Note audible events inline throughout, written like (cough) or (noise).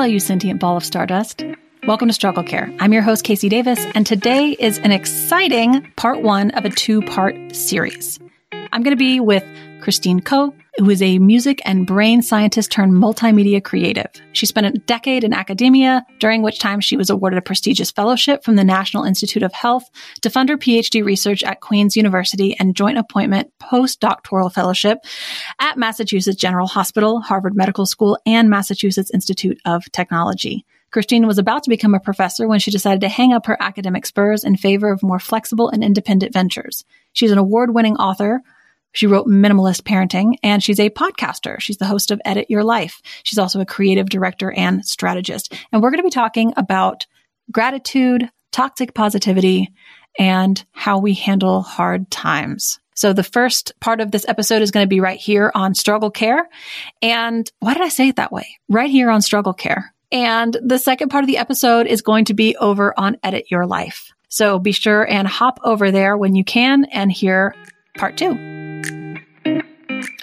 Hello, you sentient ball of stardust. Welcome to Struggle Care. I'm your host, KC Davis, and today is an exciting part one of a two part series. I'm going to be with Christine Koh, who is a music and brain scientist turned multimedia creative. She spent a decade in academia, during which time she was awarded a prestigious fellowship from the National Institute of Health to fund her PhD research at Queen's University and joint appointment postdoctoral fellowship at Massachusetts General Hospital, Harvard Medical School, and Massachusetts Institute of Technology. Christine was about to become a professor when she decided to hang up her academic spurs in favor of more flexible and independent ventures. She's an award winning author, she wrote Minimalist Parenting and she's a podcaster. She's the host of Edit Your Life. She's also a creative director and strategist. And we're going to be talking about gratitude, toxic positivity, and how we handle hard times. So the first part of this episode is going to be right here on struggle care. And why did I say it that way? Right here on struggle care. And the second part of the episode is going to be over on Edit Your Life. So be sure and hop over there when you can and hear part two.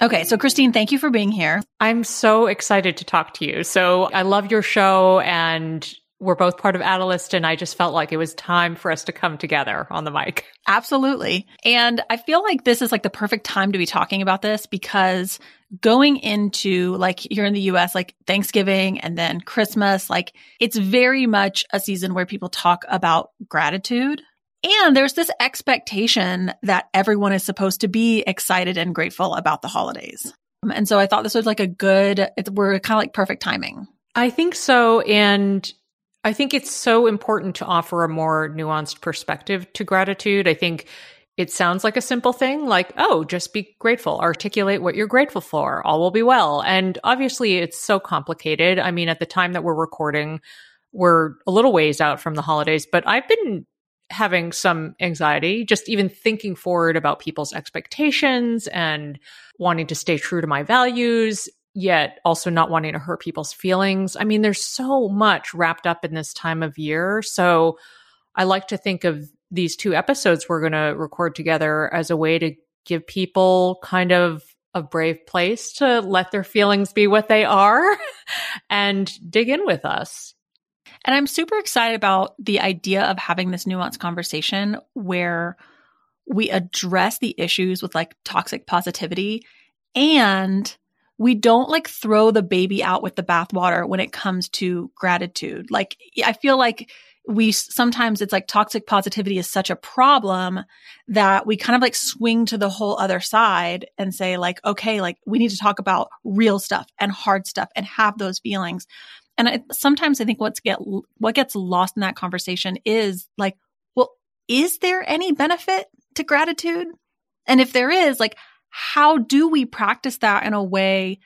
Okay, so Christine, thank you for being here. I'm so excited to talk to you. So I love your show and we're both part of Atalyst and I just felt like it was time for us to come together on the mic. (laughs) Absolutely. And I feel like this is like the perfect time to be talking about this because going into like here in the US, like Thanksgiving and then Christmas, like it's very much a season where people talk about gratitude and there's this expectation that everyone is supposed to be excited and grateful about the holidays. Um, and so I thought this was like a good, we're kind of like perfect timing. I think so. And I think it's so important to offer a more nuanced perspective to gratitude. I think it sounds like a simple thing, like, oh, just be grateful, articulate what you're grateful for, all will be well. And obviously, it's so complicated. I mean, at the time that we're recording, we're a little ways out from the holidays, but I've been having some anxiety, just even thinking forward about people's expectations and wanting to stay true to my values, yet also not wanting to hurt people's feelings. I mean, there's so much wrapped up in this time of year. So I like to think of these two episodes we're going to record together as a way to give people kind of a brave place to let their feelings be what they are (laughs) and dig in with us. And I'm super excited about the idea of having this nuanced conversation where we address the issues with like toxic positivity and we don't like throw the baby out with the bathwater when it comes to gratitude. Like, I feel like we sometimes it's like toxic positivity is such a problem that we kind of like swing to the whole other side and say, like, okay, like we need to talk about real stuff and hard stuff and have those feelings. And I, sometimes I think what's get what gets lost in that conversation is like, well, is there any benefit to gratitude? And if there is, like, how do we practice that in a way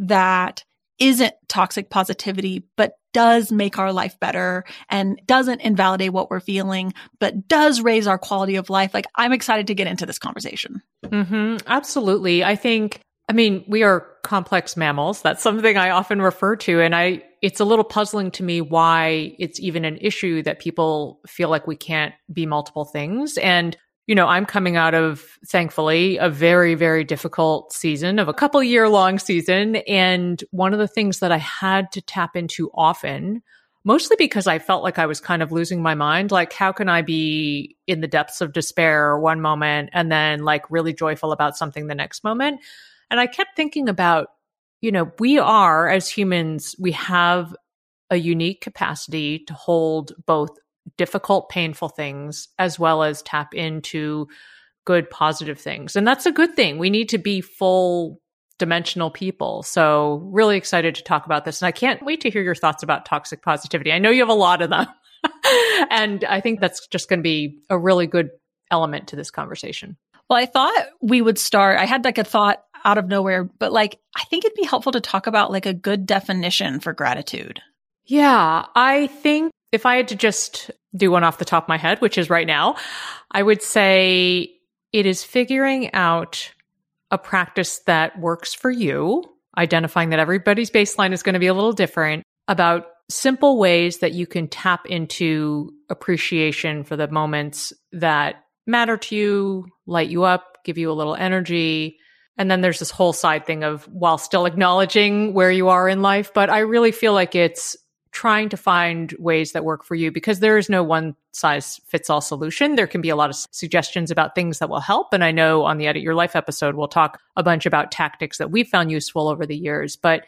that isn't toxic positivity, but does make our life better and doesn't invalidate what we're feeling, but does raise our quality of life. Like I'm excited to get into this conversation. Mm-hmm, absolutely. I think I mean, we are complex mammals. That's something I often refer to. And I, it's a little puzzling to me why it's even an issue that people feel like we can't be multiple things. And, you know, I'm coming out of, thankfully, a very, very difficult season of a couple year long season. And one of the things that I had to tap into often mostly because I felt like I was kind of losing my mind. Like, how can I be in the depths of despair one moment and then like really joyful about something the next moment? And I kept thinking about, you know, we are as humans, we have a unique capacity to hold both difficult, painful things as well as tap into good, positive things. And that's a good thing. We need to be full dimensional people. So, really excited to talk about this. And I can't wait to hear your thoughts about toxic positivity. I know you have a lot of them. (laughs) and I think that's just going to be a really good element to this conversation. Well, I thought we would start. I had like a thought out of nowhere, but like, I think it'd be helpful to talk about like a good definition for gratitude. Yeah. I think if I had to just do one off the top of my head, which is right now, I would say it is figuring out a practice that works for you, identifying that everybody's baseline is going to be a little different about simple ways that you can tap into appreciation for the moments that matter to you, light you up, give you a little energy, and then there's this whole side thing of while still acknowledging where you are in life. But I really feel like it's trying to find ways that work for you because there is no one size fits all solution. There can be a lot of suggestions about things that will help. And I know on the Edit Your Life episode, we'll talk a bunch about tactics that we've found useful over the years. But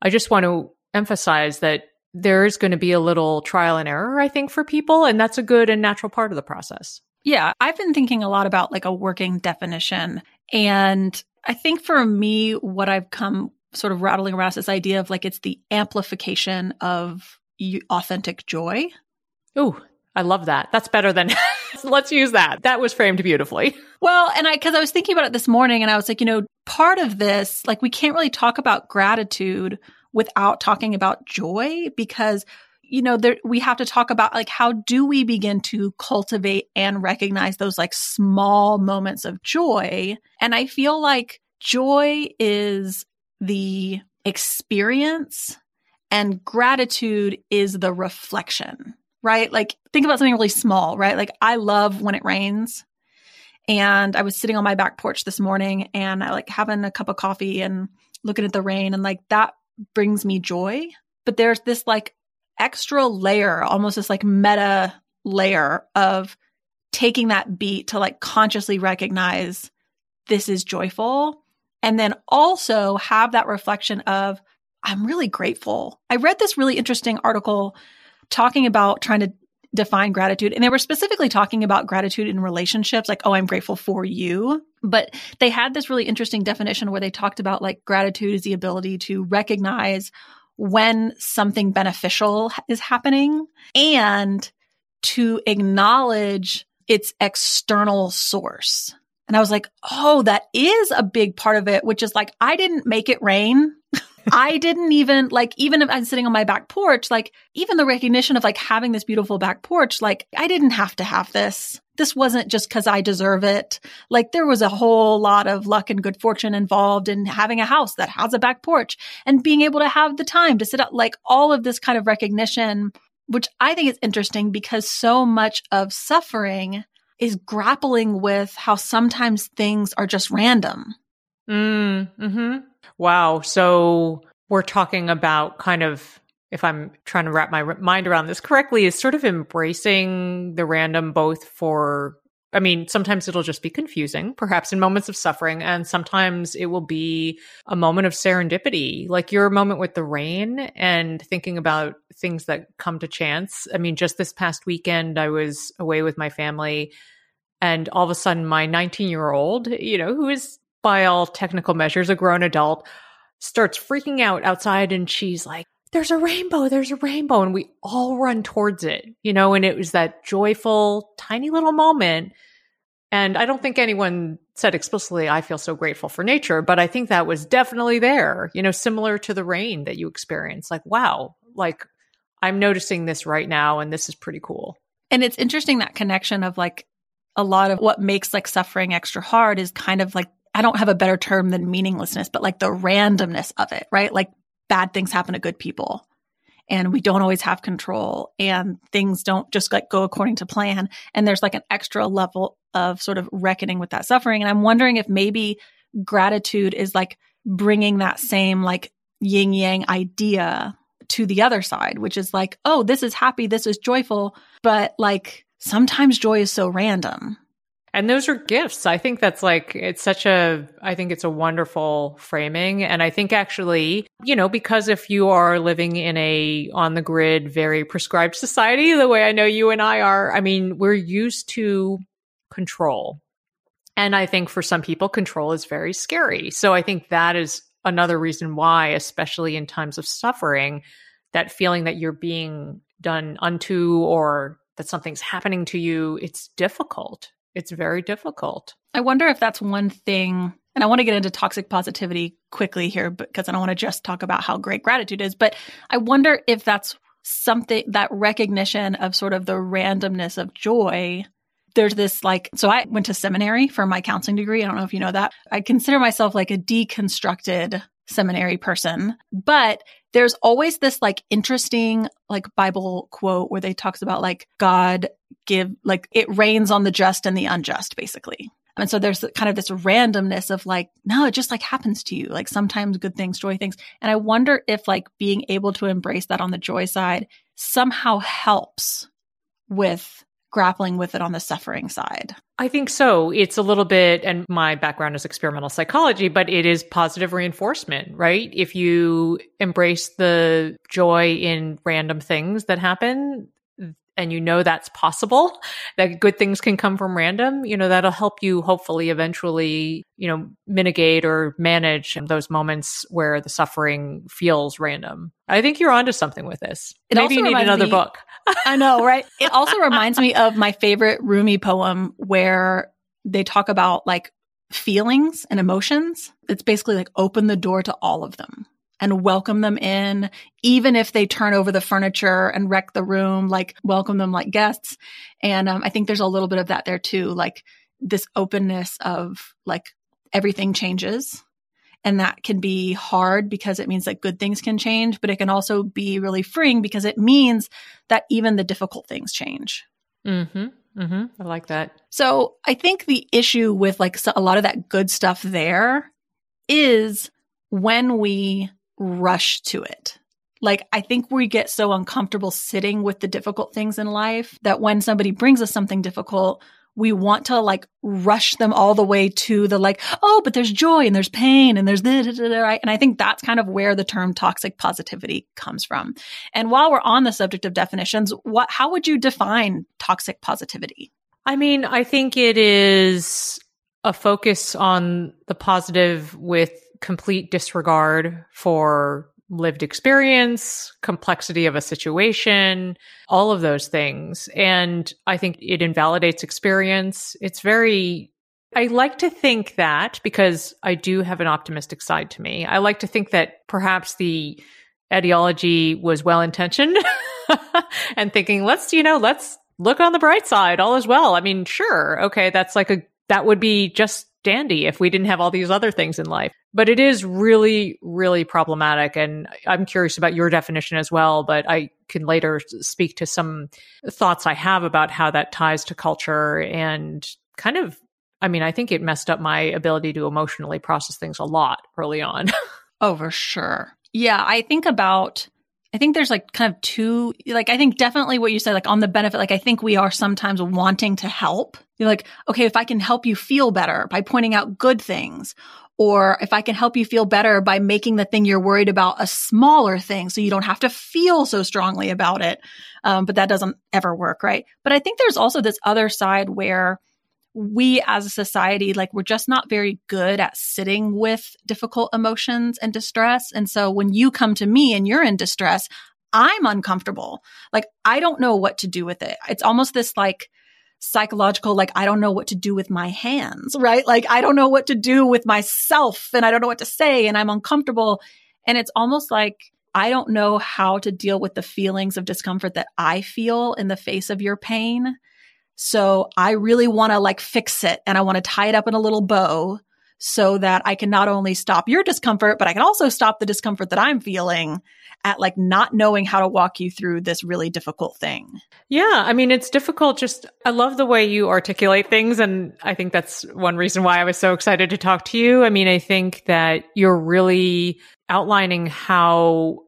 I just want to emphasize that there is going to be a little trial and error, I think, for people. And that's a good and natural part of the process. Yeah. I've been thinking a lot about like a working definition. And I think for me, what I've come sort of rattling around is this idea of like it's the amplification of authentic joy. Ooh, I love that. That's better than (laughs) let's use that. That was framed beautifully. Well, and I, cause I was thinking about it this morning and I was like, you know, part of this, like we can't really talk about gratitude without talking about joy because you know there we have to talk about like how do we begin to cultivate and recognize those like small moments of joy and i feel like joy is the experience and gratitude is the reflection, right? Like think about something really small, right? Like I love when it rains. And I was sitting on my back porch this morning and I like having a cup of coffee and looking at the rain and like that brings me joy. But there's this like extra layer, almost this like meta layer of taking that beat to like consciously recognize this is joyful and then also have that reflection of, I'm really grateful. I read this really interesting article talking about trying to define gratitude. And they were specifically talking about gratitude in relationships, like, oh, I'm grateful for you. But they had this really interesting definition where they talked about like gratitude is the ability to recognize when something beneficial is happening and to acknowledge its external source. And I was like, oh, that is a big part of it, which is like, I didn't make it rain. (laughs) I didn't even like, even if I'm sitting on my back porch, like, even the recognition of like having this beautiful back porch, like, I didn't have to have this. This wasn't just because I deserve it. Like, there was a whole lot of luck and good fortune involved in having a house that has a back porch and being able to have the time to sit up, like, all of this kind of recognition, which I think is interesting because so much of suffering is grappling with how sometimes things are just random. Mm, hmm Wow. So we're talking about kind of, if I'm trying to wrap my mind around this correctly, is sort of embracing the random both for I mean, sometimes it'll just be confusing, perhaps in moments of suffering, and sometimes it will be a moment of serendipity, like your moment with the rain and thinking about things that come to chance. I mean, just this past weekend, I was away with my family, and all of a sudden, my 19 year old, you know, who is by all technical measures a grown adult, starts freaking out outside, and she's like, there's a rainbow, there's a rainbow. And we all run towards it, you know, and it was that joyful, tiny little moment. And I don't think anyone said explicitly, I feel so grateful for nature, but I think that was definitely there, you know, similar to the rain that you experience. Like, wow, like I'm noticing this right now, and this is pretty cool. And it's interesting that connection of like a lot of what makes like suffering extra hard is kind of like I don't have a better term than meaninglessness, but like the randomness of it, right? Like bad things happen to good people and we don't always have control and things don't just like go according to plan. And there's like an extra level of sort of reckoning with that suffering. And I'm wondering if maybe gratitude is like bringing that same like yin yang idea to the other side, which is like, oh, this is happy, this is joyful, but like sometimes joy is so random. And those are gifts. I think that's like, it's such a, I think it's a wonderful framing. And I think actually, you know, because if you are living in a on the grid, very prescribed society, the way I know you and I are, I mean, we're used to control. And I think for some people, control is very scary. So I think that is another reason why, especially in times of suffering, that feeling that you're being done unto or that something's happening to you, it's difficult it's very difficult. I wonder if that's one thing. And I want to get into toxic positivity quickly here because I don't want to just talk about how great gratitude is. But I wonder if that's something that recognition of sort of the randomness of joy. There's this like, so I went to seminary for my counseling degree. I don't know if you know that. I consider myself like a deconstructed seminary person, but there's always this like interesting like Bible quote where they talks about like God give like it rains on the just and the unjust basically. And so there's kind of this randomness of like, no, it just like happens to you. Like sometimes good things, joy things. And I wonder if like being able to embrace that on the joy side somehow helps with grappling with it on the suffering side. I think so. It's a little bit, and my background is experimental psychology, but it is positive reinforcement, right? If you embrace the joy in random things that happen, and you know that's possible, that good things can come from random, you know, that'll help you hopefully eventually, you know, mitigate or manage those moments where the suffering feels random. I think you're onto something with this. It Maybe you need another me, book. I know, right? It also reminds me of my favorite Rumi poem where they talk about like feelings and emotions. It's basically like open the door to all of them and welcome them in, even if they turn over the furniture and wreck the room, like welcome them like guests. And um, I think there's a little bit of that there too, like this openness of like everything changes. And that can be hard because it means that good things can change, but it can also be really freeing because it means that even the difficult things change. Mm-hmm. Mm-hmm. I like that. So I think the issue with like a lot of that good stuff there is when we rush to it. Like, I think we get so uncomfortable sitting with the difficult things in life that when somebody brings us something difficult, we want to like rush them all the way to the like, oh, but there's joy and there's pain and there's this, right? And I think that's kind of where the term toxic positivity comes from. And while we're on the subject of definitions, what, how would you define toxic positivity? I mean, I think it is a focus on the positive with complete disregard for lived experience, complexity of a situation, all of those things. And I think it invalidates experience. It's very, I like to think that because I do have an optimistic side to me. I like to think that perhaps the ideology was well intentioned (laughs) and thinking, let's, you know, let's look on the bright side, all is well. I mean, sure. Okay. That's like a, that would be just dandy if we didn't have all these other things in life. But it is really, really problematic. And I'm curious about your definition as well, but I can later speak to some thoughts I have about how that ties to culture and kind of, I mean, I think it messed up my ability to emotionally process things a lot early on. (laughs) oh, for sure. Yeah. I think about, I think there's like kind of two, like, I think definitely what you said, like on the benefit, like, I think we are sometimes wanting to help. You're like, okay, if I can help you feel better by pointing out good things, or if I can help you feel better by making the thing you're worried about a smaller thing so you don't have to feel so strongly about it. Um, but that doesn't ever work, right? But I think there's also this other side where we as a society, like we're just not very good at sitting with difficult emotions and distress. And so when you come to me and you're in distress, I'm uncomfortable. Like I don't know what to do with it. It's almost this like, psychological, like, I don't know what to do with my hands, right? Like, I don't know what to do with myself and I don't know what to say and I'm uncomfortable. And it's almost like I don't know how to deal with the feelings of discomfort that I feel in the face of your pain. So I really want to like fix it and I want to tie it up in a little bow so that I can not only stop your discomfort, but I can also stop the discomfort that I'm feeling at like not knowing how to walk you through this really difficult thing. Yeah. I mean, it's difficult. Just, I love the way you articulate things. And I think that's one reason why I was so excited to talk to you. I mean, I think that you're really outlining how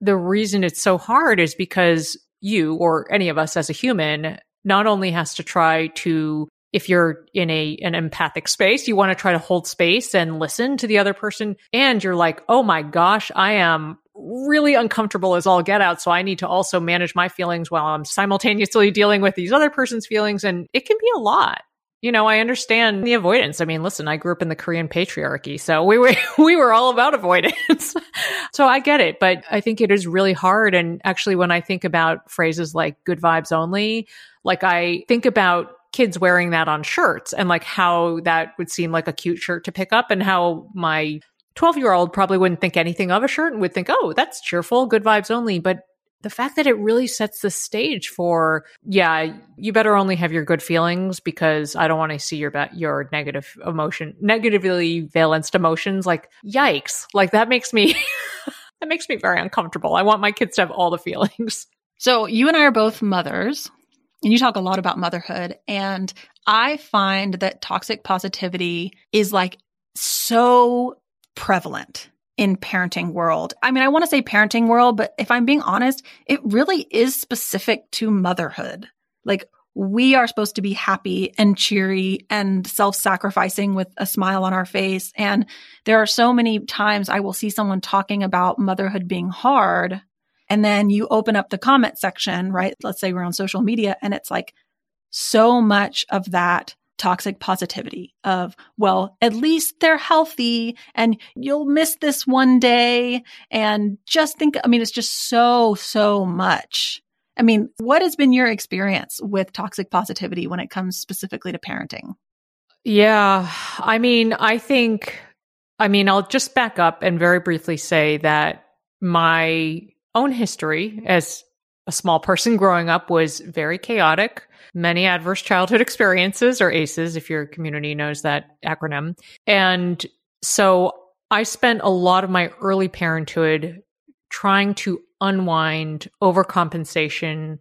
the reason it's so hard is because you or any of us as a human not only has to try to if you're in a an empathic space, you want to try to hold space and listen to the other person. And you're like, oh my gosh, I am really uncomfortable as all get out. So I need to also manage my feelings while I'm simultaneously dealing with these other person's feelings. And it can be a lot. You know, I understand the avoidance. I mean, listen, I grew up in the Korean patriarchy, so we were (laughs) we were all about avoidance. (laughs) so I get it, but I think it is really hard and actually when I think about phrases like good vibes only, like I think about kids wearing that on shirts and like how that would seem like a cute shirt to pick up and how my 12 year old probably wouldn't think anything of a shirt and would think, oh, that's cheerful, good vibes only. But the fact that it really sets the stage for, yeah, you better only have your good feelings because I don't want to see your your negative emotion, negatively valenced emotions. Like, yikes! Like that makes me (laughs) that makes me very uncomfortable. I want my kids to have all the feelings. So you and I are both mothers and you talk a lot about motherhood. And I find that toxic positivity is like so prevalent in parenting world. I mean, I want to say parenting world, but if I'm being honest, it really is specific to motherhood. Like we are supposed to be happy and cheery and self-sacrificing with a smile on our face. And there are so many times I will see someone talking about motherhood being hard. And then you open up the comment section, right? Let's say we're on social media and it's like so much of that toxic positivity of, well, at least they're healthy and you'll miss this one day. And just think, I mean, it's just so, so much. I mean, what has been your experience with toxic positivity when it comes specifically to parenting? Yeah. I mean, I think, I mean, I'll just back up and very briefly say that my own history as a small person growing up was very chaotic. Many adverse childhood experiences, or ACEs, if your community knows that acronym. And so I spent a lot of my early parenthood trying to unwind overcompensation,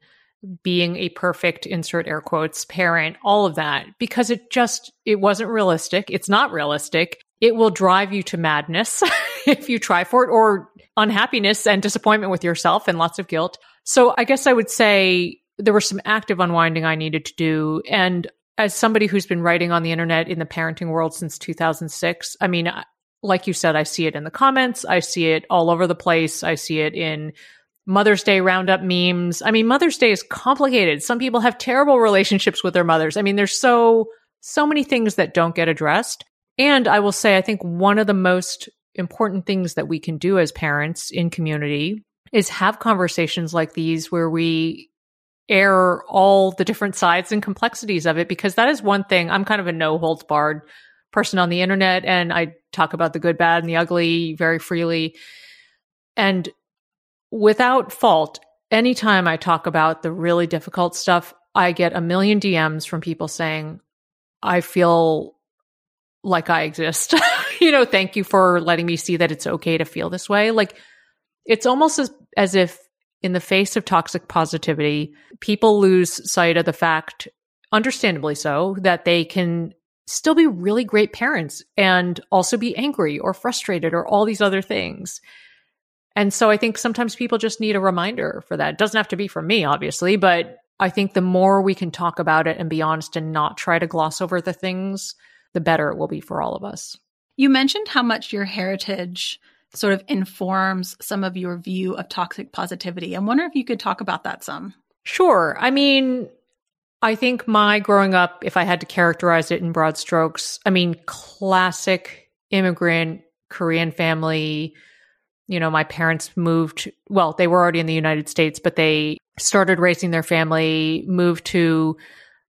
being a perfect insert air quotes parent, all of that, because it just, it wasn't realistic. It's not realistic. It will drive you to madness (laughs) if you try for it or unhappiness and disappointment with yourself and lots of guilt. So I guess I would say there was some active unwinding I needed to do. And as somebody who's been writing on the internet in the parenting world since 2006, I mean, like you said, I see it in the comments. I see it all over the place. I see it in Mother's Day roundup memes. I mean, Mother's Day is complicated. Some people have terrible relationships with their mothers. I mean, there's so, so many things that don't get addressed. And I will say, I think one of the most important things that we can do as parents in community is have conversations like these where we air all the different sides and complexities of it because that is one thing I'm kind of a no holds barred person on the internet and I talk about the good, bad, and the ugly very freely. And without fault, anytime I talk about the really difficult stuff, I get a million DMs from people saying, I feel like I exist. (laughs) you know, thank you for letting me see that it's okay to feel this way. Like it's almost as, as if in the face of toxic positivity, people lose sight of the fact, understandably so, that they can still be really great parents and also be angry or frustrated or all these other things. And so I think sometimes people just need a reminder for that. It doesn't have to be from me, obviously, but I think the more we can talk about it and be honest and not try to gloss over the things, the better it will be for all of us. You mentioned how much your heritage sort of informs some of your view of toxic positivity. I wonder if you could talk about that some. Sure. I mean, I think my growing up, if I had to characterize it in broad strokes, I mean, classic immigrant Korean family. You know, my parents moved, well, they were already in the United States, but they started raising their family, moved to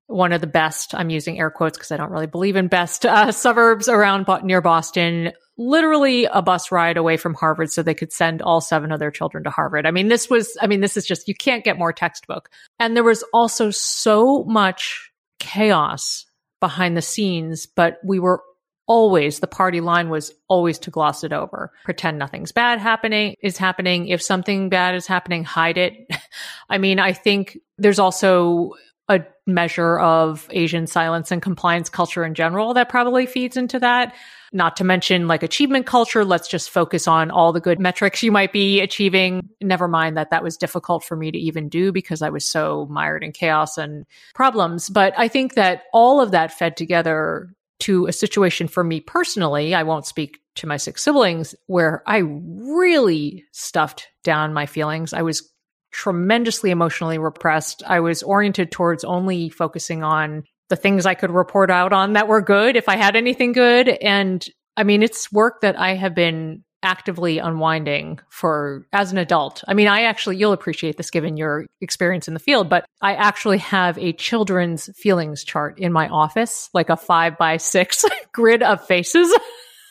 one of the best, I'm using air quotes because I don't really believe in best uh, suburbs around near Boston, literally a bus ride away from Harvard so they could send all seven of their children to Harvard. I mean, this was, I mean, this is just, you can't get more textbook. And there was also so much chaos behind the scenes, but we were always, the party line was always to gloss it over. Pretend nothing's bad happening is happening. If something bad is happening, hide it. (laughs) I mean, I think there's also a measure of Asian silence and compliance culture in general that probably feeds into that. Not to mention like achievement culture. Let's just focus on all the good metrics you might be achieving. Never mind that that was difficult for me to even do because I was so mired in chaos and problems. But I think that all of that fed together to a situation for me personally. I won't speak to my six siblings where I really stuffed down my feelings. I was tremendously emotionally repressed. I was oriented towards only focusing on the things I could report out on that were good, if I had anything good. And I mean, it's work that I have been actively unwinding for as an adult. I mean, I actually, you'll appreciate this given your experience in the field, but I actually have a children's feelings chart in my office, like a five by six (laughs) grid of faces.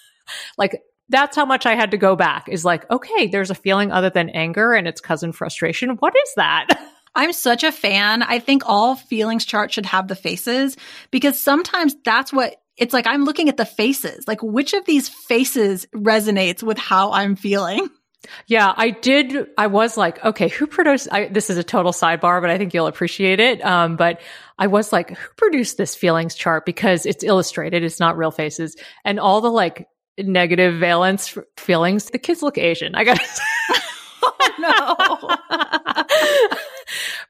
(laughs) like that's how much I had to go back is like, okay, there's a feeling other than anger and its cousin frustration. What is that? (laughs) I'm such a fan. I think all feelings charts should have the faces because sometimes that's what it's like. I'm looking at the faces, like which of these faces resonates with how I'm feeling. (laughs) Yeah, I did. I was like, okay, who produced? I, this is a total sidebar, but I think you'll appreciate it. Um, but I was like, who produced this feelings chart? Because it's illustrated, it's not real faces. And all the like negative valence feelings, the kids look Asian. I got oh, no.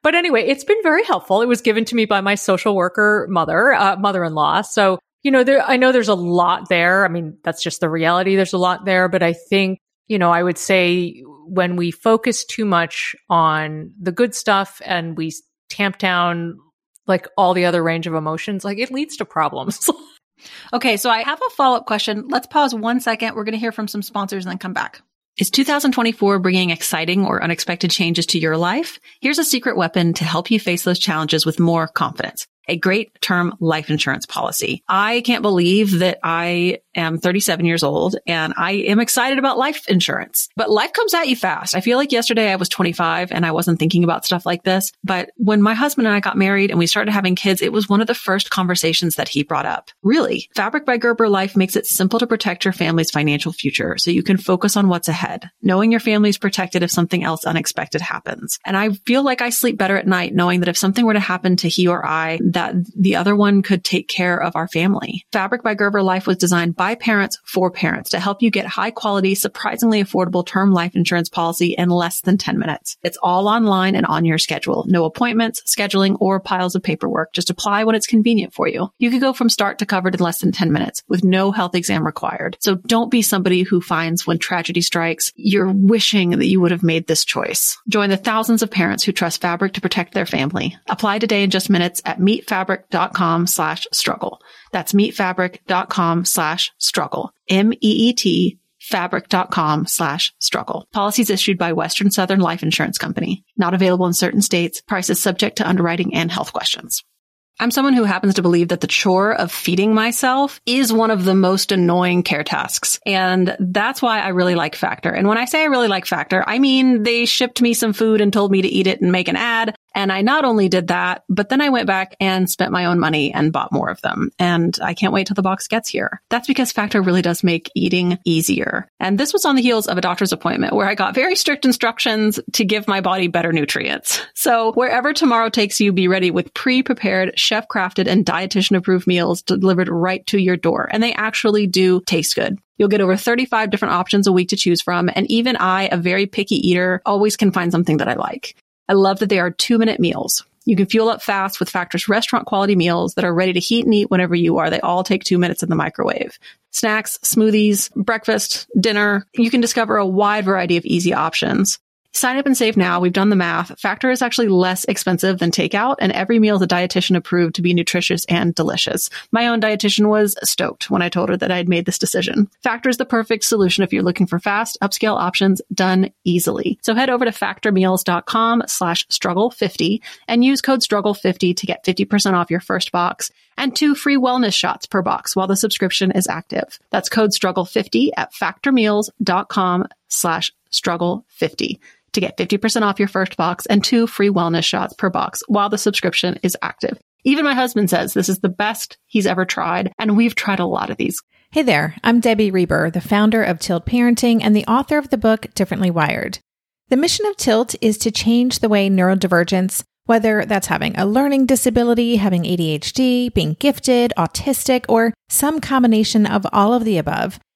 but anyway, it's been very helpful. It was given to me by my social worker mother, uh, mother-in-law. So, you know, there, I know there's a lot there. I mean, that's just the reality. There's a lot there, but I think, you know, I would say when we focus too much on the good stuff and we tamp down like all the other range of emotions, like it leads to problems. (laughs) okay. So I have a follow up question. Let's pause one second. We're going to hear from some sponsors and then come back. Is 2024 bringing exciting or unexpected changes to your life? Here's a secret weapon to help you face those challenges with more confidence a great term life insurance policy. I can't believe that I am 37 years old and I am excited about life insurance, but life comes at you fast. I feel like yesterday I was 25 and I wasn't thinking about stuff like this. But when my husband and I got married and we started having kids, it was one of the first conversations that he brought up. Really, Fabric by Gerber Life makes it simple to protect your family's financial future so you can focus on what's ahead, knowing your family's protected if something else unexpected happens. And I feel like I sleep better at night knowing that if something were to happen to he or I, that the other one could take care of our family. Fabric by Gerber Life was designed by parents for parents to help you get high quality, surprisingly affordable term life insurance policy in less than 10 minutes. It's all online and on your schedule. No appointments, scheduling, or piles of paperwork. Just apply when it's convenient for you. You could go from start to covered in less than 10 minutes with no health exam required. So don't be somebody who finds when tragedy strikes, you're wishing that you would have made this choice. Join the thousands of parents who trust Fabric to protect their family. Apply today in just minutes at meetfabric meetfabric.com slash struggle. That's meetfabric.com slash struggle. M-E-E-T fabric.com slash struggle. Policies issued by Western Southern Life Insurance Company. Not available in certain states. Prices subject to underwriting and health questions. I'm someone who happens to believe that the chore of feeding myself is one of the most annoying care tasks. And that's why I really like Factor. And when I say I really like Factor, I mean they shipped me some food and told me to eat it and make an ad. And I not only did that, but then I went back and spent my own money and bought more of them. And I can't wait till the box gets here. That's because Factor really does make eating easier. And this was on the heels of a doctor's appointment where I got very strict instructions to give my body better nutrients. So wherever tomorrow takes you, be ready with pre-prepared, chef crafted and dietitian approved meals delivered right to your door. And they actually do taste good. You'll get over 35 different options a week to choose from. And even I, a very picky eater, always can find something that I like. I love that they are two minute meals. You can fuel up fast with Factor's restaurant quality meals that are ready to heat and eat whenever you are. They all take two minutes in the microwave. Snacks, smoothies, breakfast, dinner. You can discover a wide variety of easy options. Sign up and save now. We've done the math. Factor is actually less expensive than takeout, and every meal is a dietitian approved to be nutritious and delicious. My own dietitian was stoked when I told her that I had made this decision. Factor is the perfect solution if you're looking for fast, upscale options done easily. So head over to factormeals.com slash struggle50 and use code struggle50 to get 50% off your first box and two free wellness shots per box while the subscription is active. That's code struggle50 at factormeals.com slash struggle50 to get 50% off your first box and two free wellness shots per box while the subscription is active. Even my husband says this is the best he's ever tried, and we've tried a lot of these. Hey there, I'm Debbie Reber, the founder of Tilt Parenting and the author of the book Differently Wired. The mission of Tilt is to change the way neurodivergence, whether that's having a learning disability, having ADHD, being gifted, autistic, or some combination of all of the above,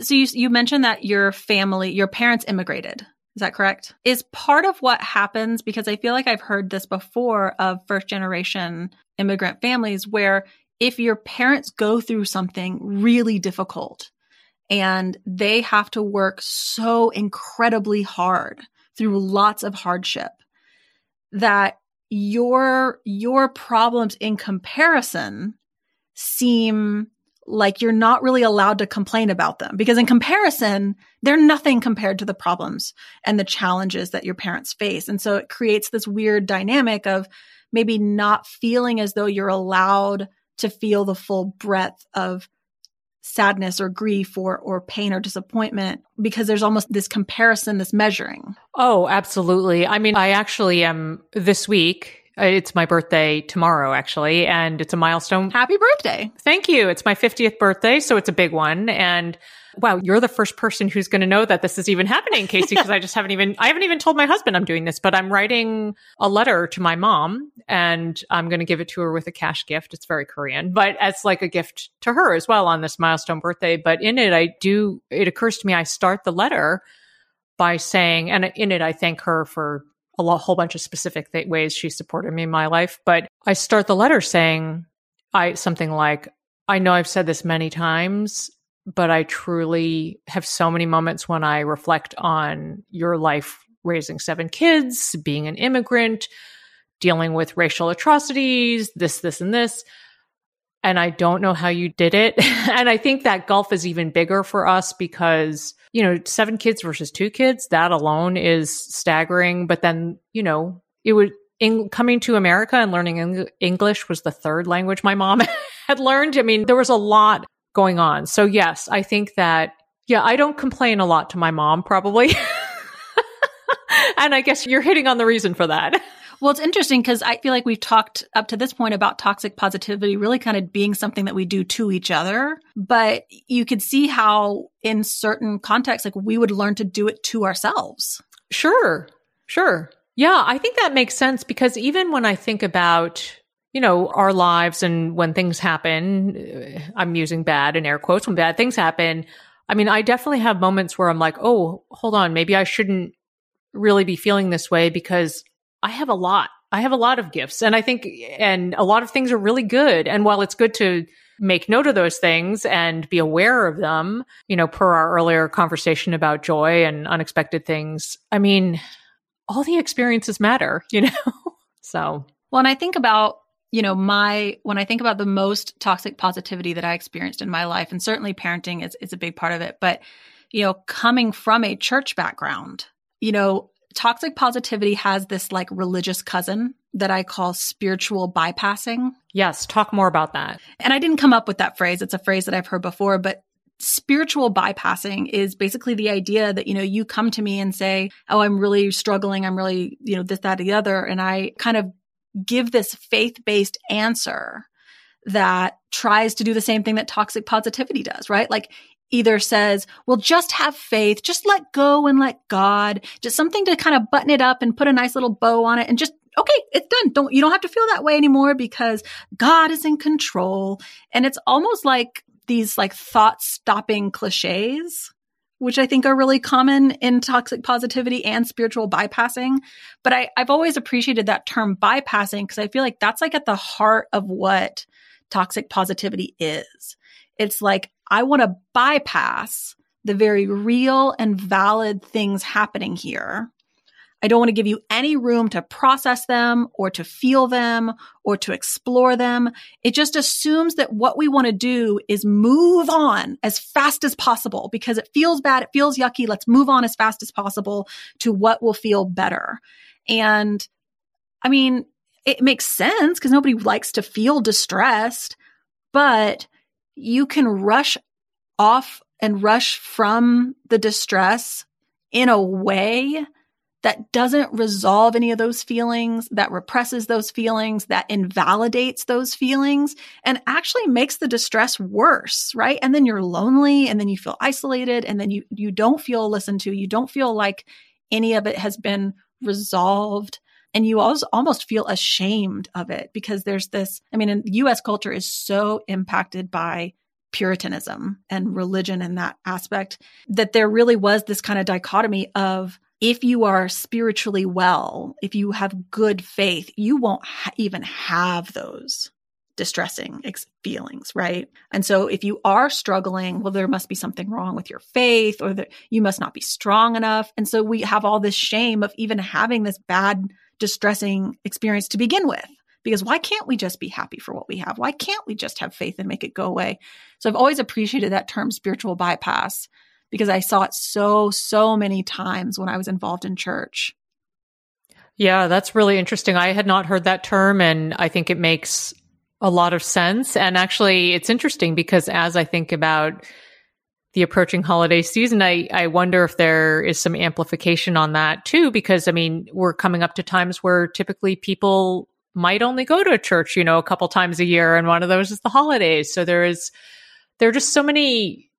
So you you mentioned that your family, your parents immigrated. Is that correct? Is part of what happens because I feel like I've heard this before of first generation immigrant families where if your parents go through something really difficult and they have to work so incredibly hard through lots of hardship that your your problems in comparison seem like you're not really allowed to complain about them. Because in comparison they're nothing compared to the problems and the challenges that your parents face. And so it creates this weird dynamic of maybe not feeling as though you're allowed to feel the full breadth of sadness or grief or or pain or disappointment because there's almost this comparison this measuring. Oh absolutely. I mean i actually am this week Uh, it's my birthday tomorrow actually and it's a milestone happy birthday thank you it's my 50th birthday so it's a big one and wow, you're the first person who's going to know that this is even happening, KC, because I just haven't even, I haven't even told my husband I'm doing this, but I'm writing a letter to my mom and I'm going to give it to her with a cash gift. It's very Korean, but as like a gift to her as well on this milestone birthday. But in it, I do, it occurs to me, I start the letter by saying, and in it, I thank her for a whole bunch of specific th- ways she supported me in my life. But I start the letter saying, I, something like, I know I've said this many times but I truly have so many moments when I reflect on your life raising seven kids, being an immigrant, dealing with racial atrocities, this, this, and this. And I don't know how you did it. (laughs) and I think that gulf is even bigger for us because, you know, seven kids versus two kids, that alone is staggering. But then, you know, it would, in, coming to America and learning English was the third language my mom (laughs) had learned. I mean, there was a lot going on. So yes, I think that, yeah, I don't complain a lot to my mom probably. (laughs) and I guess you're hitting on the reason for that. (laughs) Well, it's interesting because I feel like we've talked up to this point about toxic positivity really kind of being something that we do to each other. But you could see how in certain contexts, like we would learn to do it to ourselves. Sure. Sure. Yeah, I think that makes sense because even when I think about you know, our lives and when things happen, uh, I'm using bad in air quotes, when bad things happen, I mean, I definitely have moments where I'm like, oh, hold on, maybe I shouldn't really be feeling this way because I have a lot. I have a lot of gifts. And I think, and a lot of things are really good. And while it's good to make note of those things and be aware of them, you know, per our earlier conversation about joy and unexpected things, I mean, all the experiences matter, (laughs) you know? so. Well, I think about you know, my, when I think about the most toxic positivity that I experienced in my life, and certainly parenting is, is a big part of it, but, you know, coming from a church background, you know, toxic positivity has this like religious cousin that I call spiritual bypassing. Yes, talk more about that. And I didn't come up with that phrase. It's a phrase that I've heard before, but spiritual bypassing is basically the idea that, you know, you come to me and say, Oh, I'm really struggling. I'm really, you know, this, that, the other. And I kind of give this faith based answer that tries to do the same thing that toxic positivity does, right? Like either says, well, just have faith, just let go and let God, just something to kind of button it up and put a nice little bow on it and just, okay, it's done. Don't, you don't have to feel that way anymore because God is in control. And it's almost like these like thought stopping cliches which I think are really common in toxic positivity and spiritual bypassing. But I, I've always appreciated that term bypassing because I feel like that's like at the heart of what toxic positivity is. It's like, I want to bypass the very real and valid things happening here I don't want to give you any room to process them or to feel them or to explore them. It just assumes that what we want to do is move on as fast as possible because it feels bad. It feels yucky. Let's move on as fast as possible to what will feel better. And I mean, it makes sense because nobody likes to feel distressed, but you can rush off and rush from the distress in a way that doesn't resolve any of those feelings, that represses those feelings, that invalidates those feelings and actually makes the distress worse, right? And then you're lonely and then you feel isolated and then you, you don't feel listened to. You don't feel like any of it has been resolved. And you almost feel ashamed of it because there's this, I mean, US culture is so impacted by Puritanism and religion in that aspect that there really was this kind of dichotomy of if you are spiritually well, if you have good faith, you won't ha- even have those distressing ex- feelings, right? And so if you are struggling, well, there must be something wrong with your faith or that you must not be strong enough. And so we have all this shame of even having this bad, distressing experience to begin with. Because why can't we just be happy for what we have? Why can't we just have faith and make it go away? So I've always appreciated that term spiritual bypass because I saw it so, so many times when I was involved in church. Yeah, that's really interesting. I had not heard that term, and I think it makes a lot of sense. And actually, it's interesting because as I think about the approaching holiday season, I, I wonder if there is some amplification on that too, because I mean, we're coming up to times where typically people might only go to a church, you know, a couple times a year, and one of those is the holidays. So there is, there are just so many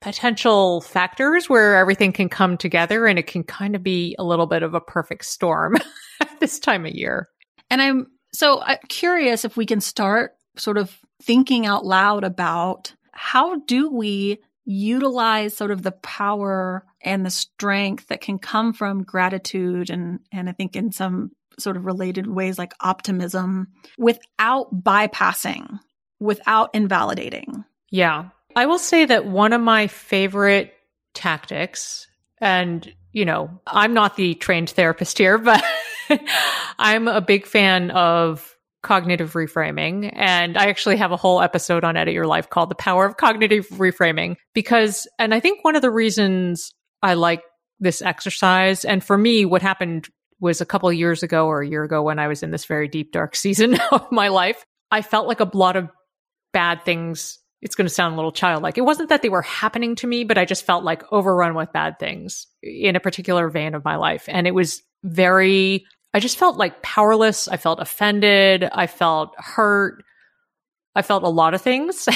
potential factors where everything can come together and it can kind of be a little bit of a perfect storm (laughs) at this time of year. And I'm so I'm curious if we can start sort of thinking out loud about how do we utilize sort of the power and the strength that can come from gratitude and and I think in some sort of related ways like optimism without bypassing, without invalidating. Yeah. I will say that one of my favorite tactics and you know, I'm not the trained therapist here, but (laughs) I'm a big fan of cognitive reframing. And I actually have a whole episode on Edit Your Life called The Power of Cognitive Reframing because, and I think one of the reasons I like this exercise, and for me, what happened was a couple years ago or a year ago when I was in this very deep, dark (laughs) season of my life, I felt like a lot of bad things. It's going to sound a little childlike. It wasn't that they were happening to me, but I just felt like overrun with bad things in a particular vein of my life. And it was very I just felt like powerless. I felt offended. I felt hurt. I felt a lot of things.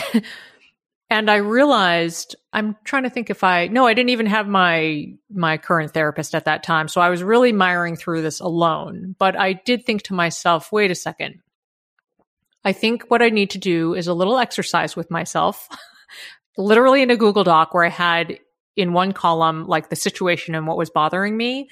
(laughs) and I realized I'm trying to think if I no, I didn't even have my my current therapist at that time. So I was really miring through this alone. But I did think to myself, wait a second. I think what I need to do is a little exercise with myself. (laughs) Literally in a Google Doc where I had in one column like the situation and what was bothering me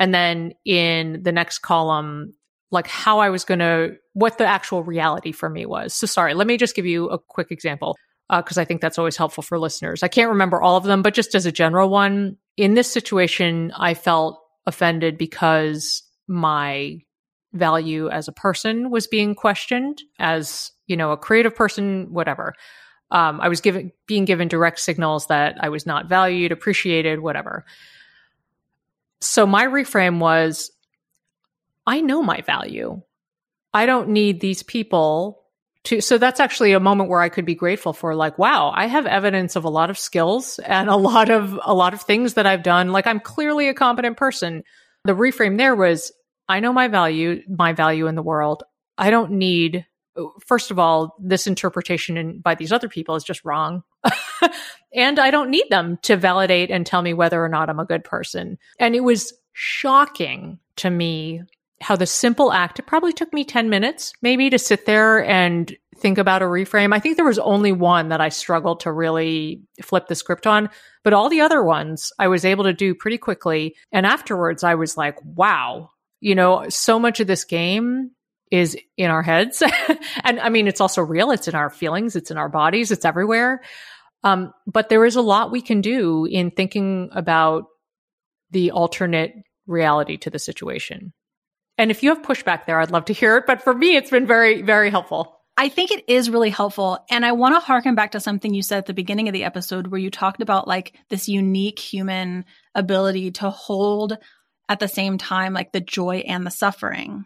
and then in the next column, like how I was going to, what the actual reality for me was. So sorry, let me just give you a quick example because uh, I think that's always helpful for listeners. I can't remember all of them, but just as a general one, in this situation, I felt offended because my value as a person was being questioned as, you know, a creative person, whatever. Um, I was given, being given direct signals that I was not valued, appreciated, whatever. So my reframe was I know my value. I don't need these people to. So that's actually a moment where I could be grateful for like, wow, I have evidence of a lot of skills and a lot of, a lot of things that I've done. Like I'm clearly a competent person. The reframe there was I know my value, my value in the world. I don't need first of all, this interpretation in, by these other people is just wrong. (laughs) and I don't need them to validate and tell me whether or not I'm a good person. And it was shocking to me how the simple act, it probably took me 10 minutes maybe to sit there and think about a reframe. I think there was only one that I struggled to really flip the script on, but all the other ones I was able to do pretty quickly. And afterwards, I was like, wow, you know, so much of this game is in our heads. (laughs) and I mean, it's also real. It's in our feelings. It's in our bodies. It's everywhere. Um, but there is a lot we can do in thinking about the alternate reality to the situation. And if you have pushback there, I'd love to hear it. But for me, it's been very, very helpful. I think it is really helpful. And I want to harken back to something you said at the beginning of the episode where you talked about like this unique human ability to hold at the same time, like the joy and the suffering.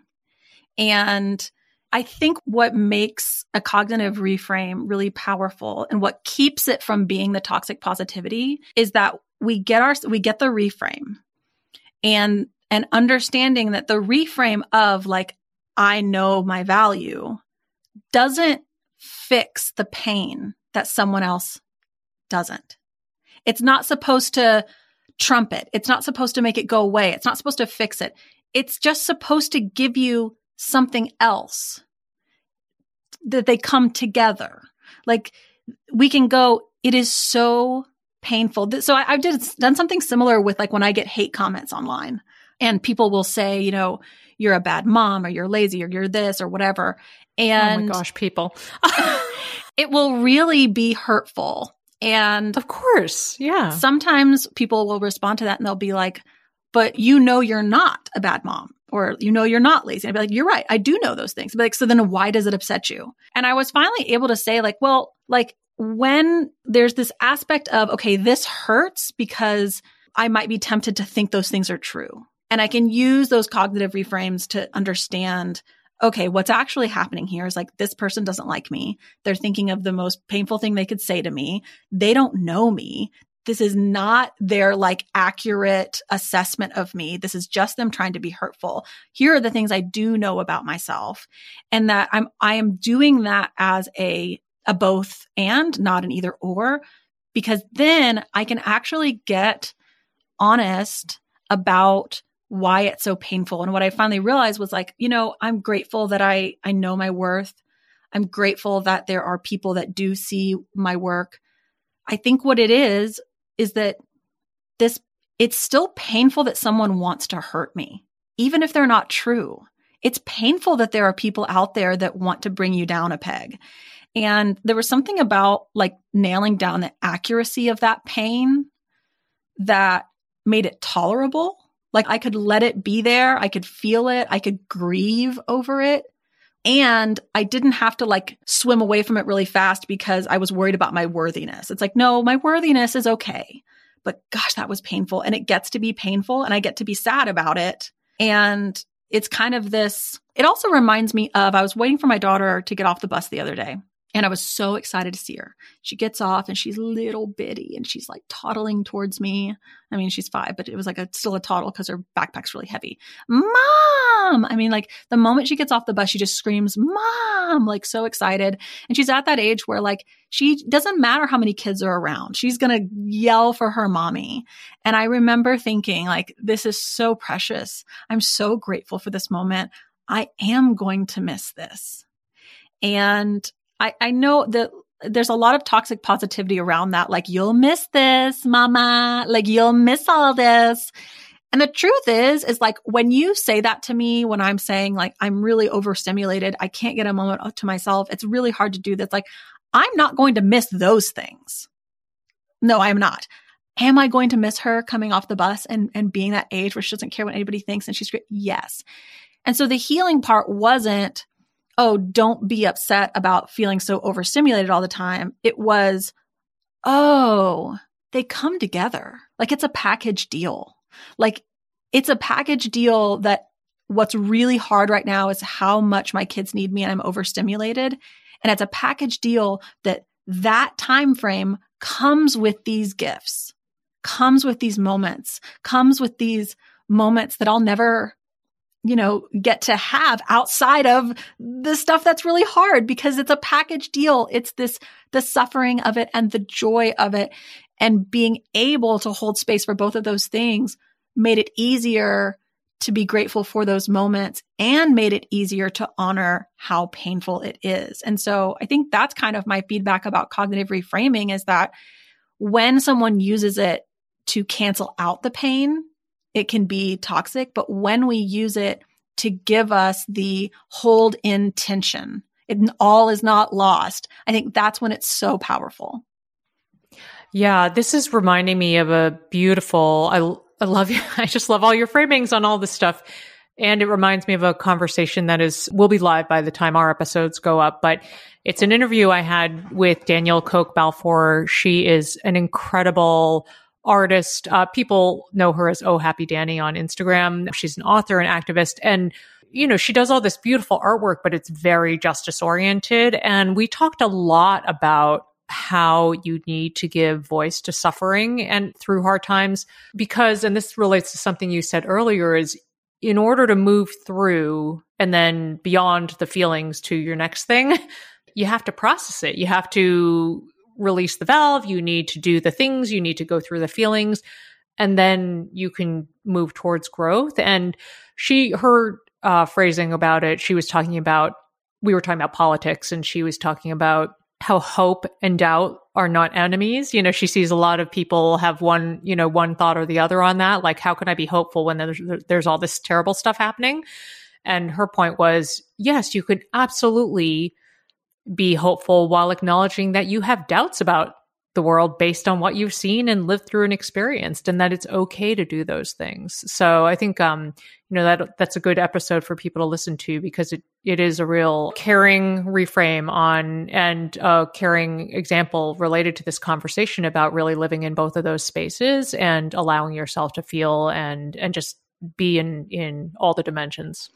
And I think what makes a cognitive reframe really powerful and what keeps it from being the toxic positivity is that we get our we get the reframe and and understanding that the reframe of like I know my value doesn't fix the pain that someone else doesn't. It's not supposed to trump it. It's not supposed to make it go away. It's not supposed to fix it. It's just supposed to give you something else that they come together. Like we can go, it is so painful. So I, have did, done something similar with like when I get hate comments online and people will say, you know, you're a bad mom or you're lazy or you're this or whatever. And oh my gosh, people. (laughs) (laughs) it will really be hurtful. And of course, yeah. Sometimes people will respond to that and they'll be like, but you know you're not a bad mom or you know you're not lazy. And I'd be like, you're right. I do know those things. But like, so then why does it upset you? And I was finally able to say like, well, like when there's this aspect of, okay, this hurts because I might be tempted to think those things are true. And I can use those cognitive reframes to understand okay, what's actually happening here is like this person doesn't like me. They're thinking of the most painful thing they could say to me. They don't know me. This is not their like accurate assessment of me. This is just them trying to be hurtful. Here are the things I do know about myself and that I'm, I am doing that as a, a both and not an either or, because then I can actually get honest about why it's so painful. And what I finally realized was like, you know, I'm grateful that I, I know my worth. I'm grateful that there are people that do see my work. I think what it is, is that this, it's still painful that someone wants to hurt me, even if they're not true. It's painful that there are people out there that want to bring you down a peg. And there was something about like nailing down the accuracy of that pain that made it tolerable like I could let it be there. I could feel it. I could grieve over it. And I didn't have to like swim away from it really fast because I was worried about my worthiness. It's like, no, my worthiness is okay. But gosh, that was painful. And it gets to be painful and I get to be sad about it. And it's kind of this, it also reminds me of I was waiting for my daughter to get off the bus the other day and I was so excited to see her. She gets off and she's little bitty and she's like toddling towards me. I mean, she's five, but it was like a still a toddle because her backpack's really heavy. Mom! I mean, like the moment she gets off the bus, she just screams, Mom! Like so excited. And she's at that age where like she doesn't matter how many kids are around. She's going to yell for her mommy. And I remember thinking like, this is so precious. I'm so grateful for this moment. I am going to miss this. And I, I know that there's a lot of toxic positivity around that. Like, you'll miss this, mama. Like, you'll miss all this. And the truth is, is like when you say that to me, when I'm saying like, I'm really overstimulated, I can't get a moment to myself. It's really hard to do this. Like, I'm not going to miss those things. No, I'm not. Am I going to miss her coming off the bus and, and being that age where she doesn't care what anybody thinks and she's great? Yes. And so the healing part wasn't oh, don't be upset about feeling so overstimulated all the time. It was, oh, they come together. Like it's a package deal. Like it's a package deal that what's really hard right now is how much my kids need me and I'm overstimulated. And it's a package deal that that time frame comes with these gifts, comes with these moments, comes with these moments that I'll never you know, get to have outside of the stuff that's really hard because it's a package deal. It's this, the suffering of it and the joy of it and being able to hold space for both of those things made it easier to be grateful for those moments and made it easier to honor how painful it is. And so I think that's kind of my feedback about cognitive reframing is that when someone uses it to cancel out the pain, it can be toxic, but when we use it to give us the hold in tension, it all is not lost. I think that's when it's so powerful. Yeah, this is reminding me of a beautiful, I, I love you. (laughs) I just love all your framings on all this stuff. And it reminds me of a conversation that is, will be live by the time our episodes go up, but it's an interview I had with Danielle Coke Balfour. She is an incredible artist. Uh, people know her as Oh Happy Dani on Instagram. She's an author and activist. And, you know, she does all this beautiful artwork, but it's very justice oriented. And we talked a lot about how you need to give voice to suffering and through hard times because, and this relates to something you said earlier, is in order to move through and then beyond the feelings to your next thing, (laughs) you have to process it. You have to release the valve, you need to do the things, you need to go through the feelings, and then you can move towards growth. And she, her uh, phrasing about it, she was talking about, we were talking about politics, and she was talking about how hope and doubt are not enemies. You know, she sees a lot of people have one, you know, one thought or the other on that. Like, how can I be hopeful when there's, there's all this terrible stuff happening? And her point was, yes, you could absolutely be hopeful while acknowledging that you have doubts about the world based on what you've seen and lived through and experienced and that it's okay to do those things. So I think um you know that that's a good episode for people to listen to because it it is a real caring reframe on and a caring example related to this conversation about really living in both of those spaces and allowing yourself to feel and and just be in in all the dimensions.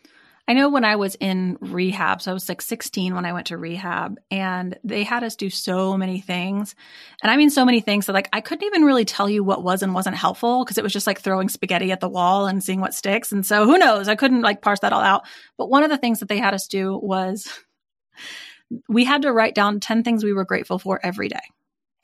I know when I was in rehab, so I was like 16 when I went to rehab, and they had us do so many things. And I mean, so many things that like I couldn't even really tell you what was and wasn't helpful because it was just like throwing spaghetti at the wall and seeing what sticks. And so who knows? I couldn't like parse that all out. But one of the things that they had us do was (laughs) we had to write down 10 things we were grateful for every day.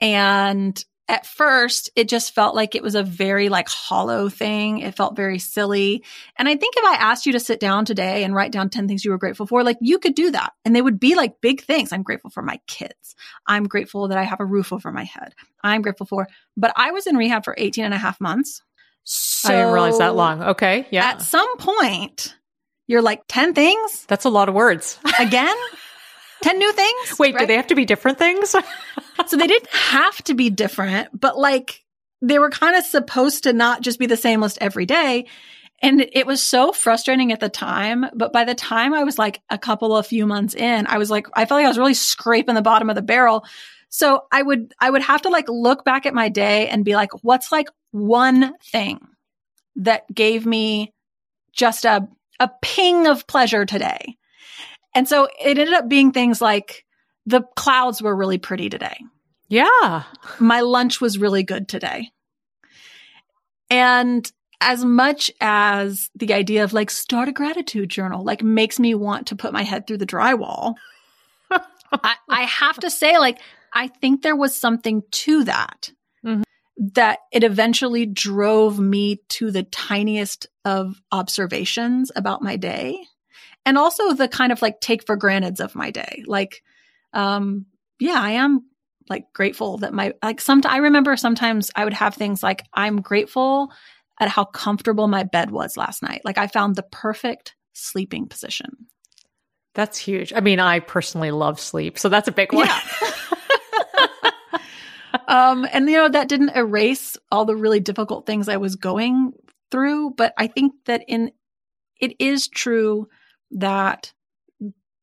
And at first it just felt like it was a very like hollow thing. It felt very silly. And I think if I asked you to sit down today and write down 10 things you were grateful for, like you could do that. And they would be like big things. I'm grateful for my kids. I'm grateful that I have a roof over my head. I'm grateful for, but I was in rehab for 18 and a half months. So I didn't realize that long. Okay. Yeah. At some point, you're like 10 things. That's a lot of words. Again? (laughs) 10 new things? Wait, right? do they have to be different things? (laughs) (laughs) so they didn't have to be different, but like they were kind of supposed to not just be the same list every day. And it was so frustrating at the time. But by the time I was like a couple of few months in, I was like, I felt like I was really scraping the bottom of the barrel. So I would, I would have to like look back at my day and be like, what's like one thing that gave me just a, a ping of pleasure today? And so it ended up being things like the clouds were really pretty today. Yeah. My lunch was really good today. And as much as the idea of like start a gratitude journal like makes me want to put my head through the drywall, (laughs) I, I, have to say, like, I think there was something to that. Mm-hmm. That it eventually drove me to the tiniest of observations about my day and also the kind of like take for granteds of my day. Like, um, yeah, I am like grateful that my like some I remember sometimes I would have things like I'm grateful at how comfortable my bed was last night. Like I found the perfect sleeping position. That's huge. I mean, I personally love sleep, so that's a big one. Yeah. (laughs) (laughs) um, and you know that didn't erase all the really difficult things I was going through, but I think that in it is true that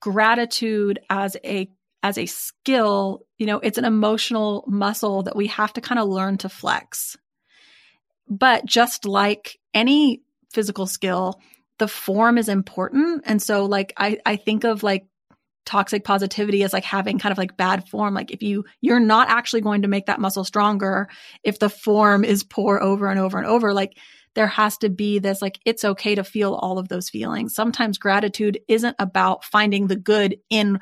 gratitude as a as a skill, you know, it's an emotional muscle that we have to kind of learn to flex. But just like any physical skill, the form is important. And so like I I think of like toxic positivity as like having kind of like bad form like if you you're not actually going to make that muscle stronger if the form is poor over and over and over like there has to be this like, it's okay to feel all of those feelings. Sometimes gratitude isn't about finding the good in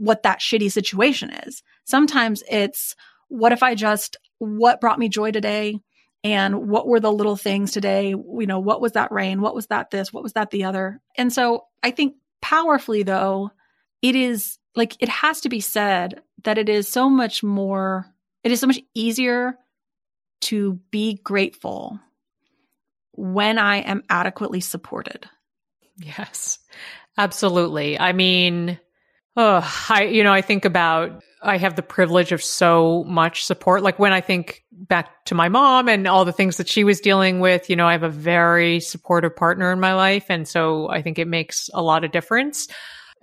what that shitty situation is. Sometimes it's, what if I just, what brought me joy today? And what were the little things today? You know, what was that rain? What was that this? What was that the other? And so I think powerfully though, it is like, it has to be said that it is so much more, it is so much easier to be grateful when I am adequately supported. Yes, absolutely. I mean, oh, I, you know, I think about, I have the privilege of so much support. Like when I think back to my mom and all the things that she was dealing with, you know, I have a very supportive partner in my life. And so I think it makes a lot of difference.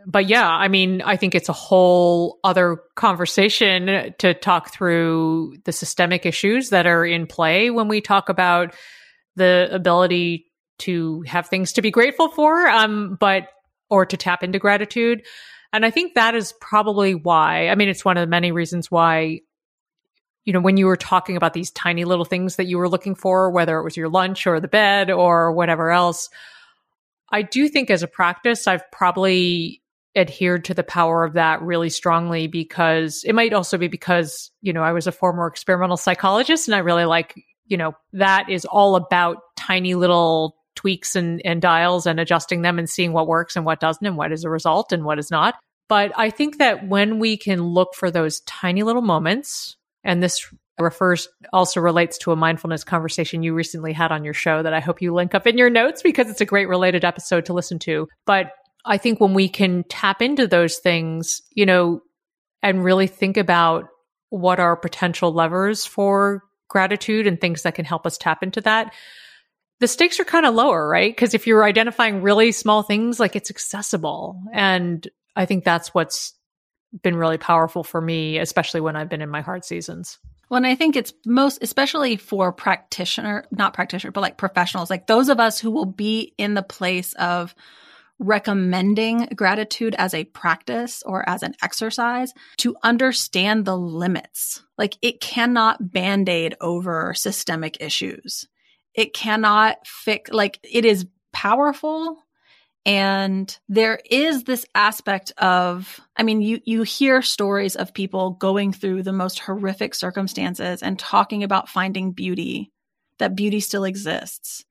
But yeah, I mean, I think it's a whole other conversation to talk through the systemic issues that are in play when we talk about the ability to have things to be grateful for, um, but or to tap into gratitude. And I think that is probably why. I mean, it's one of the many reasons why. You know, when you were talking about these tiny little things that you were looking for, whether it was your lunch or the bed or whatever else, I do think as a practice, I've probably adhered to the power of that really strongly because it might also be because, you know, I was a former experimental psychologist and I really like you know, that is all about tiny little tweaks and, and dials and adjusting them and seeing what works and what doesn't and what is a result and what is not. But I think that when we can look for those tiny little moments, and this refers also relates to a mindfulness conversation you recently had on your show that I hope you link up in your notes because it's a great related episode to listen to. But I think when we can tap into those things, you know, and really think about what are potential levers for gratitude and things that can help us tap into that, the stakes are kind of lower, right? Because if you're identifying really small things, like it's accessible. And I think that's what's been really powerful for me, especially when I've been in my hard seasons. Well, and I think it's most, especially for practitioner, not practitioner, but like professionals, like those of us who will be in the place of recommending gratitude as a practice or as an exercise to understand the limits. Like it cannot band aid over systemic issues. It cannot fix, like it is powerful. And there is this aspect of, I mean, you, you hear stories of people going through the most horrific circumstances and talking about finding beauty, that beauty still exists.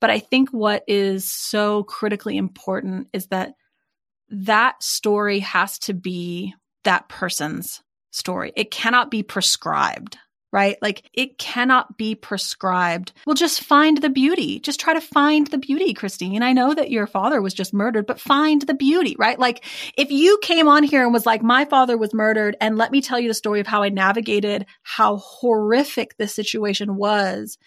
But I think what is so critically important is that that story has to be that person's story. It cannot be prescribed, right? Like it cannot be prescribed. Well, just find the beauty. Just try to find the beauty, Christine. I know that your father was just murdered, but find the beauty, right? Like if you came on here and was like, my father was murdered and let me tell you the story of how I navigated how horrific this situation was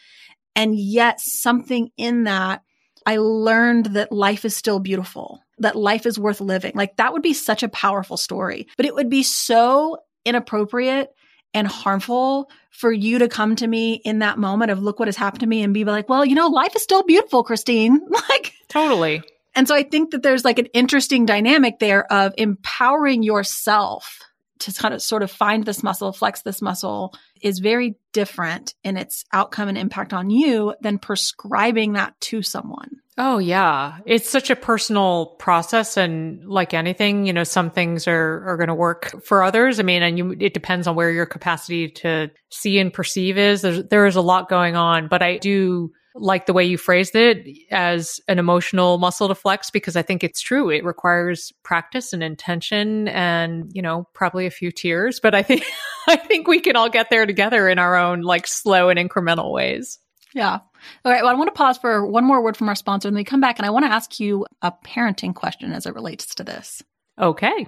and yet something in that, I learned that life is still beautiful, that life is worth living. Like that would be such a powerful story, but it would be so inappropriate and harmful for you to come to me in that moment of look what has happened to me and be like, well, you know, life is still beautiful, Christine. (laughs) like totally. And so I think that there's like an interesting dynamic there of empowering yourself to kind of sort of find this muscle, flex this muscle is very different in its outcome and impact on you than prescribing that to someone. Oh yeah. It's such a personal process and like anything, you know, some things are are going to work for others. I mean, and you it depends on where your capacity to see and perceive is. There's there is a lot going on, but I do like the way you phrased it as an emotional muscle to flex because I think it's true. It requires practice and intention and, you know, probably a few tears, but I think (laughs) I think we can all get there together in our own like slow and incremental ways. Yeah. All right. Well, I want to pause for one more word from our sponsor and then we come back and I want to ask you a parenting question as it relates to this. Okay.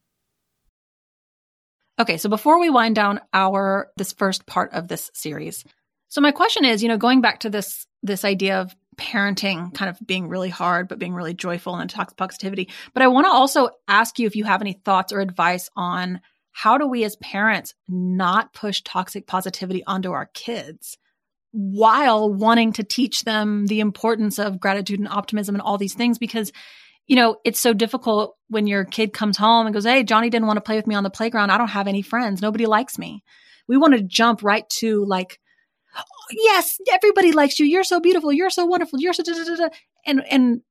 Okay, so before we wind down our this first part of this series. So my question is, you know, going back to this this idea of parenting kind of being really hard but being really joyful and toxic positivity, but I want to also ask you if you have any thoughts or advice on how do we as parents not push toxic positivity onto our kids while wanting to teach them the importance of gratitude and optimism and all these things because you know, it's so difficult when your kid comes home and goes, Hey, Johnny didn't want to play with me on the playground. I don't have any friends. Nobody likes me. We want to jump right to like, oh, yes, everybody likes you. You're so beautiful. You're so wonderful. You're so, da, da, da, and, and,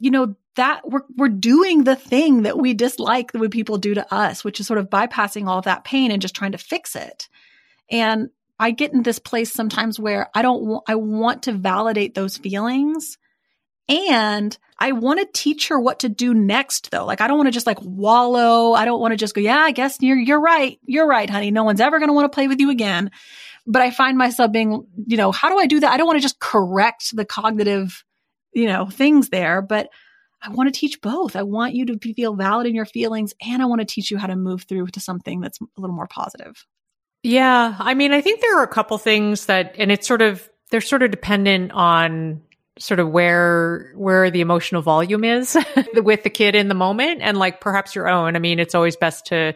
you know, that we're, we're doing the thing that we dislike that people do to us, which is sort of bypassing all of that pain and just trying to fix it. And I get in this place sometimes where I don't want, I want to validate those feelings and I want to teach her what to do next though. Like I don't want to just like wallow. I don't want to just go, yeah, I guess you're, you're right. You're right, honey. No one's ever going to want to play with you again. But I find myself being, you know, how do I do that? I don't want to just correct the cognitive, you know, things there, but I want to teach both. I want you to feel valid in your feelings and I want to teach you how to move through to something that's a little more positive. Yeah. I mean, I think there are a couple things that, and it's sort of, they're sort of dependent on sort of where where the emotional volume is (laughs) with the kid in the moment and like perhaps your own. I mean it's always best to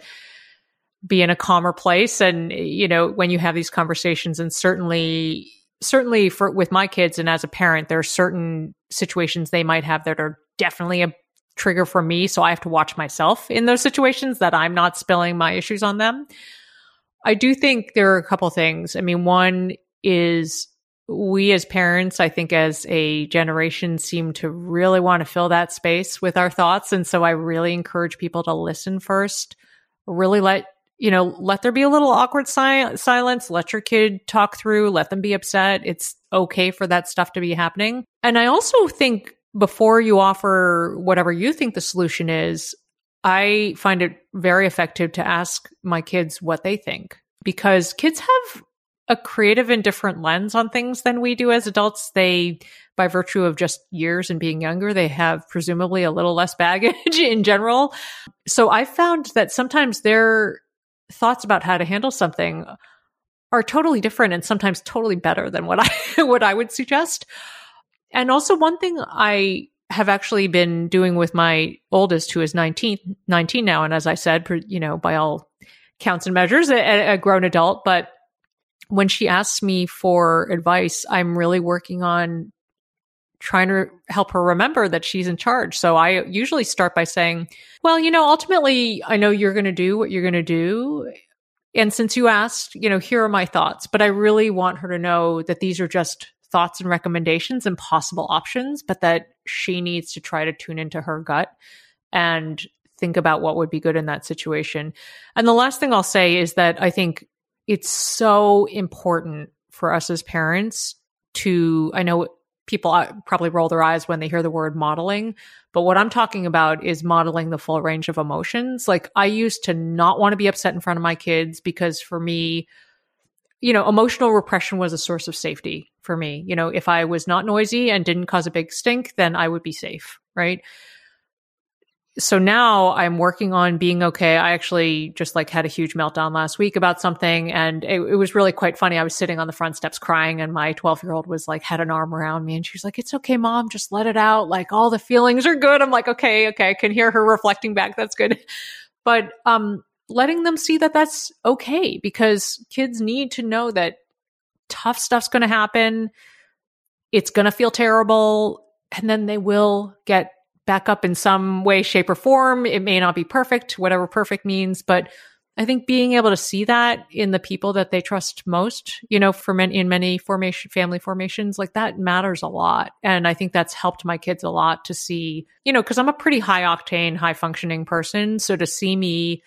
be in a calmer place and you know when you have these conversations and certainly certainly for with my kids and as a parent there are certain situations they might have that are definitely a trigger for me. So i have to watch myself in those situations that i'm not spilling my issues on them. I do think there are a couple things. I mean one is we as parents, I think as a generation seem to really want to fill that space with our thoughts. And so I really encourage people to listen first, really let, you know, let there be a little awkward si- silence, let your kid talk through, let them be upset. It's okay for that stuff to be happening. And I also think before you offer whatever you think the solution is, I find it very effective to ask my kids what they think because kids have a creative and different lens on things than we do as adults. They, by virtue of just years and being younger, they have presumably a little less baggage (laughs) in general. So I found that sometimes their thoughts about how to handle something are totally different and sometimes totally better than what (laughs) I what I would suggest. And also one thing I have actually been doing with my oldest who is 19 19 now and as I said, you know, by all counts and measures a, a grown adult, but when she asks me for advice, I'm really working on trying to help her remember that she's in charge. So I usually start by saying, well, you know, ultimately, I know you're going to do what you're going to do. And since you asked, you know, here are my thoughts, but I really want her to know that these are just thoughts and recommendations and possible options, but that she needs to try to tune into her gut and think about what would be good in that situation. And the last thing I'll say is that I think it's so important for us as parents to, I know people uh, probably roll their eyes when they hear the word modeling, but what I'm talking about is modeling the full range of emotions. Like I used to not want to be upset in front of my kids because for me, you know, emotional repression was a source of safety for me. You know, if I was not noisy and didn't cause a big stink, then I would be safe, right? So now I'm working on being okay. I actually just like had a huge meltdown last week about something and it, it, was really quite funny. I was sitting on the front steps crying and my 12 year old was like, had an arm around me and she was like, it's okay, mom, just let it out. Like all the feelings are good. I'm like, okay, okay. I can hear her reflecting back. That's good. (laughs) But, um, letting them see that that's okay because kids need to know that tough stuff's going to happen. It's going to feel terrible and then they will get back up in some way, shape, or form. It may not be perfect, whatever perfect means, but I think being able to see that in the people that they trust most, you know, for many in many formation family formations, like that matters a lot. And I think that's helped my kids a lot to see, you know, because I'm a pretty high octane, high functioning person. So to see me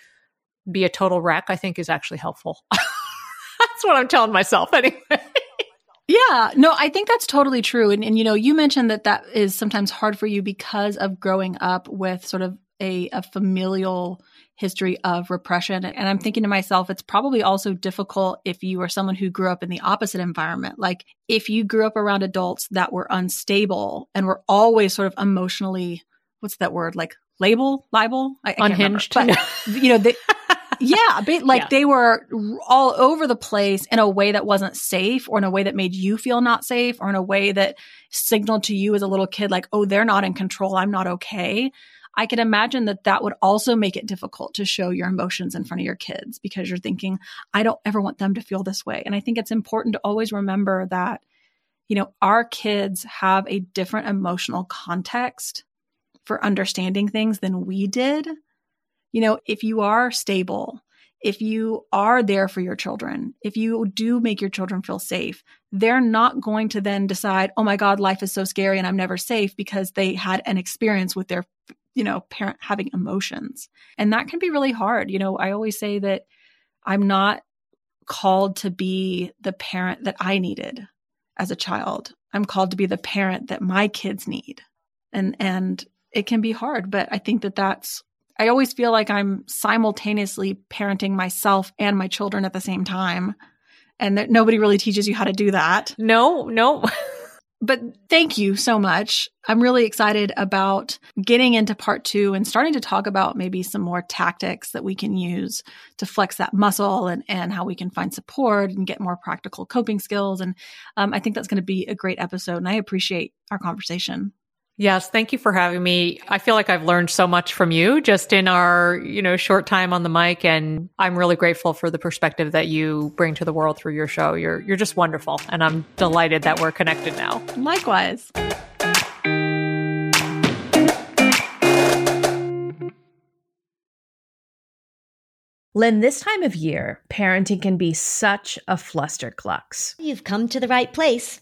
be a total wreck, I think is actually helpful. (laughs) that's what I'm telling myself anyway. Yeah, no, I think that's totally true. And, and, you know, you mentioned that that is sometimes hard for you because of growing up with sort of a, a familial history of repression. And I'm thinking to myself, it's probably also difficult if you are someone who grew up in the opposite environment. Like if you grew up around adults that were unstable and were always sort of emotionally, what's that word? Like label, libel? I, I Unhinged. But, you know, they, (laughs) yeah, (laughs) like yeah. they were all over the place in a way that wasn't safe or in a way that made you feel not safe or in a way that signaled to you as a little kid like, "Oh, they're not in control. I'm not okay." I can imagine that that would also make it difficult to show your emotions in front of your kids because you're thinking, I don't ever want them to feel this way. And I think it's important to always remember that, you know, our kids have a different emotional context for understanding things than we did. You know, if you are stable, if you are there for your children, if you do make your children feel safe, they're not going to then decide, oh my God, life is so scary and I'm never safe because they had an experience with their, you know, parent having emotions. And that can be really hard. You know, I always say that I'm not called to be the parent that I needed as a child. I'm called to be the parent that my kids need. And, and it can be hard, but I think that that's I always feel like I'm simultaneously parenting myself and my children at the same time. And that nobody really teaches you how to do that. No, no. (laughs) but thank you so much. I'm really excited about getting into part two and starting to talk about maybe some more tactics that we can use to flex that muscle and, and how we can find support and get more practical coping skills. And um, I think that's going to be a great episode. And I appreciate our conversation. Yes, thank you for having me. I feel like I've learned so much from you just in our, you know, short time on the mic and I'm really grateful for the perspective that you bring to the world through your show. You're you're just wonderful and I'm delighted that we're connected now. Likewise. Lynn, this time of year, parenting can be such a flusterclux. You've come to the right place.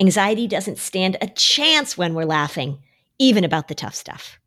Anxiety doesn't stand a chance when we're laughing, even about the tough stuff.